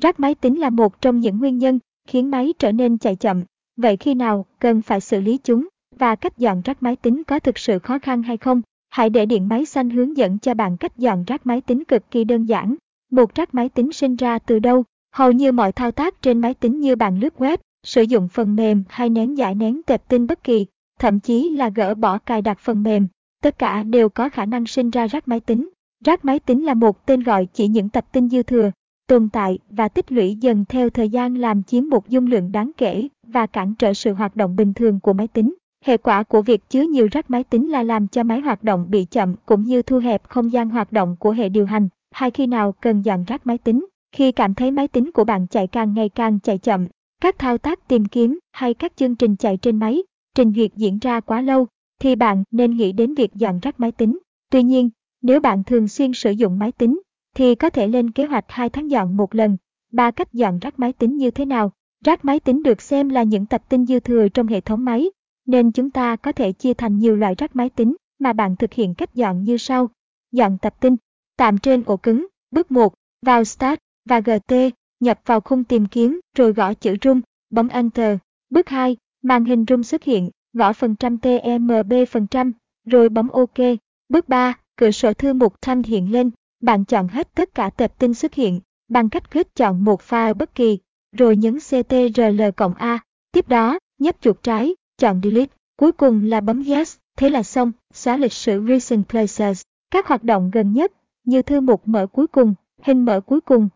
Rác máy tính là một trong những nguyên nhân khiến máy trở nên chạy chậm. Vậy khi nào cần phải xử lý chúng và cách dọn rác máy tính có thực sự khó khăn hay không? Hãy để Điện máy xanh hướng dẫn cho bạn cách dọn rác máy tính cực kỳ đơn giản. Một rác máy tính sinh ra từ đâu? Hầu như mọi thao tác trên máy tính như bạn lướt web, sử dụng phần mềm hay nén giải nén tệp tin bất kỳ, thậm chí là gỡ bỏ cài đặt phần mềm, tất cả đều có khả năng sinh ra rác máy tính. Rác máy tính là một tên gọi chỉ những tập tin dư thừa, tồn tại và tích lũy dần theo thời gian làm chiếm một dung lượng đáng kể và cản trở sự hoạt động bình thường của máy tính. Hệ quả của việc chứa nhiều rác máy tính là làm cho máy hoạt động bị chậm cũng như thu hẹp không gian hoạt động của hệ điều hành. Hay khi nào cần dọn rác máy tính, khi cảm thấy máy tính của bạn chạy càng ngày càng chạy chậm, các thao tác tìm kiếm hay các chương trình chạy trên máy, trình duyệt diễn ra quá lâu, thì bạn nên nghĩ đến việc dọn rác máy tính. Tuy nhiên, nếu bạn thường xuyên sử dụng máy tính, thì có thể lên kế hoạch 2 tháng dọn một lần. Ba cách dọn rác máy tính như thế nào? Rác máy tính được xem là những tập tin dư thừa trong hệ thống máy, nên chúng ta có thể chia thành nhiều loại rác máy tính mà bạn thực hiện cách dọn như sau. Dọn tập tin, tạm trên ổ cứng, bước 1, vào Start và GT, nhập vào khung tìm kiếm rồi gõ chữ rung, bấm Enter. Bước 2, màn hình rung xuất hiện, gõ phần trăm TMB phần trăm, rồi bấm OK. Bước 3, cửa sổ thư mục thanh hiện lên, bạn chọn hết tất cả tệp tin xuất hiện bằng cách click chọn một file bất kỳ, rồi nhấn Ctrl cộng A. Tiếp đó, nhấp chuột trái, chọn Delete. Cuối cùng là bấm Yes, thế là xong, xóa lịch sử Recent Places. Các hoạt động gần nhất, như thư mục mở cuối cùng, hình mở cuối cùng,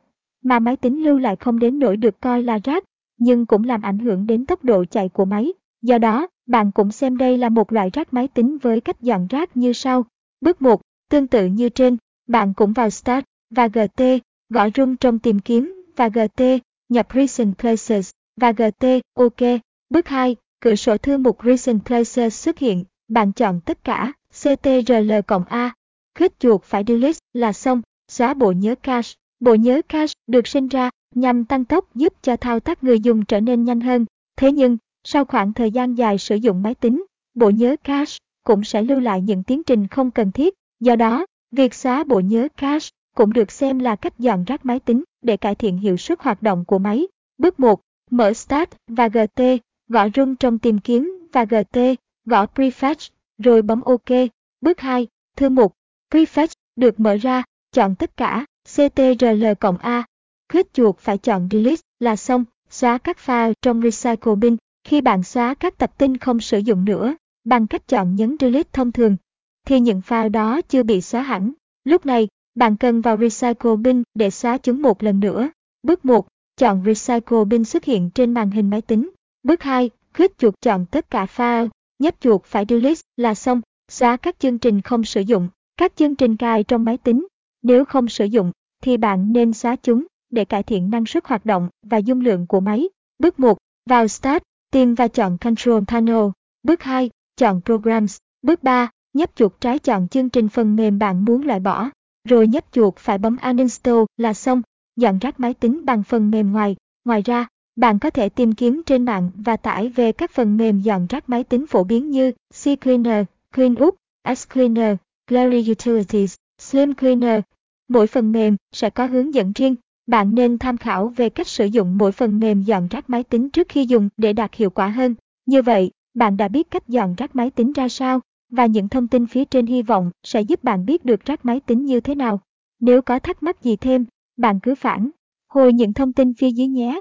mà máy tính lưu lại không đến nỗi được coi là rác, nhưng cũng làm ảnh hưởng đến tốc độ chạy của máy. Do đó, bạn cũng xem đây là một loại rác máy tính với cách dọn rác như sau. Bước 1, tương tự như trên, bạn cũng vào Start và GT, gõ rung trong tìm kiếm và GT, nhập Recent Places và GT, OK. Bước 2, cửa sổ thư mục Recent Places xuất hiện, bạn chọn tất cả, Ctrl cộng A, Khích chuột phải Delete là xong, xóa bộ nhớ cache. Bộ nhớ cache được sinh ra nhằm tăng tốc giúp cho thao tác người dùng trở nên nhanh hơn. Thế nhưng, sau khoảng thời gian dài sử dụng máy tính, bộ nhớ cache cũng sẽ lưu lại những tiến trình không cần thiết. Do đó, việc xóa bộ nhớ cache cũng được xem là cách dọn rác máy tính để cải thiện hiệu suất hoạt động của máy. Bước 1. Mở Start và GT, gõ rung trong tìm kiếm và GT, gõ Prefetch, rồi bấm OK. Bước 2. Thư mục Prefetch được mở ra, chọn tất cả, Ctrl cộng A. Khuyết chuột phải chọn Delete là xong, xóa các file trong Recycle Bin. Khi bạn xóa các tập tin không sử dụng nữa, bằng cách chọn nhấn Delete thông thường, thì những file đó chưa bị xóa hẳn. Lúc này, bạn cần vào Recycle Bin để xóa chúng một lần nữa. Bước 1, chọn Recycle Bin xuất hiện trên màn hình máy tính. Bước 2, click chuột chọn tất cả file, nhấp chuột phải Delete là xong, xóa các chương trình không sử dụng, các chương trình cài trong máy tính. Nếu không sử dụng, thì bạn nên xóa chúng để cải thiện năng suất hoạt động và dung lượng của máy. Bước 1, vào Start, tìm và chọn Control Panel. Bước 2, chọn Programs. Bước 3, nhấp chuột trái chọn chương trình phần mềm bạn muốn loại bỏ, rồi nhấp chuột phải bấm Uninstall là xong, dọn rác máy tính bằng phần mềm ngoài. Ngoài ra, bạn có thể tìm kiếm trên mạng và tải về các phần mềm dọn rác máy tính phổ biến như CCleaner, CleanUp, XCleaner, Glary Utilities, Slim Cleaner. Mỗi phần mềm sẽ có hướng dẫn riêng. Bạn nên tham khảo về cách sử dụng mỗi phần mềm dọn rác máy tính trước khi dùng để đạt hiệu quả hơn. Như vậy, bạn đã biết cách dọn rác máy tính ra sao và những thông tin phía trên hy vọng sẽ giúp bạn biết được rác máy tính như thế nào. Nếu có thắc mắc gì thêm, bạn cứ phản hồi những thông tin phía dưới nhé.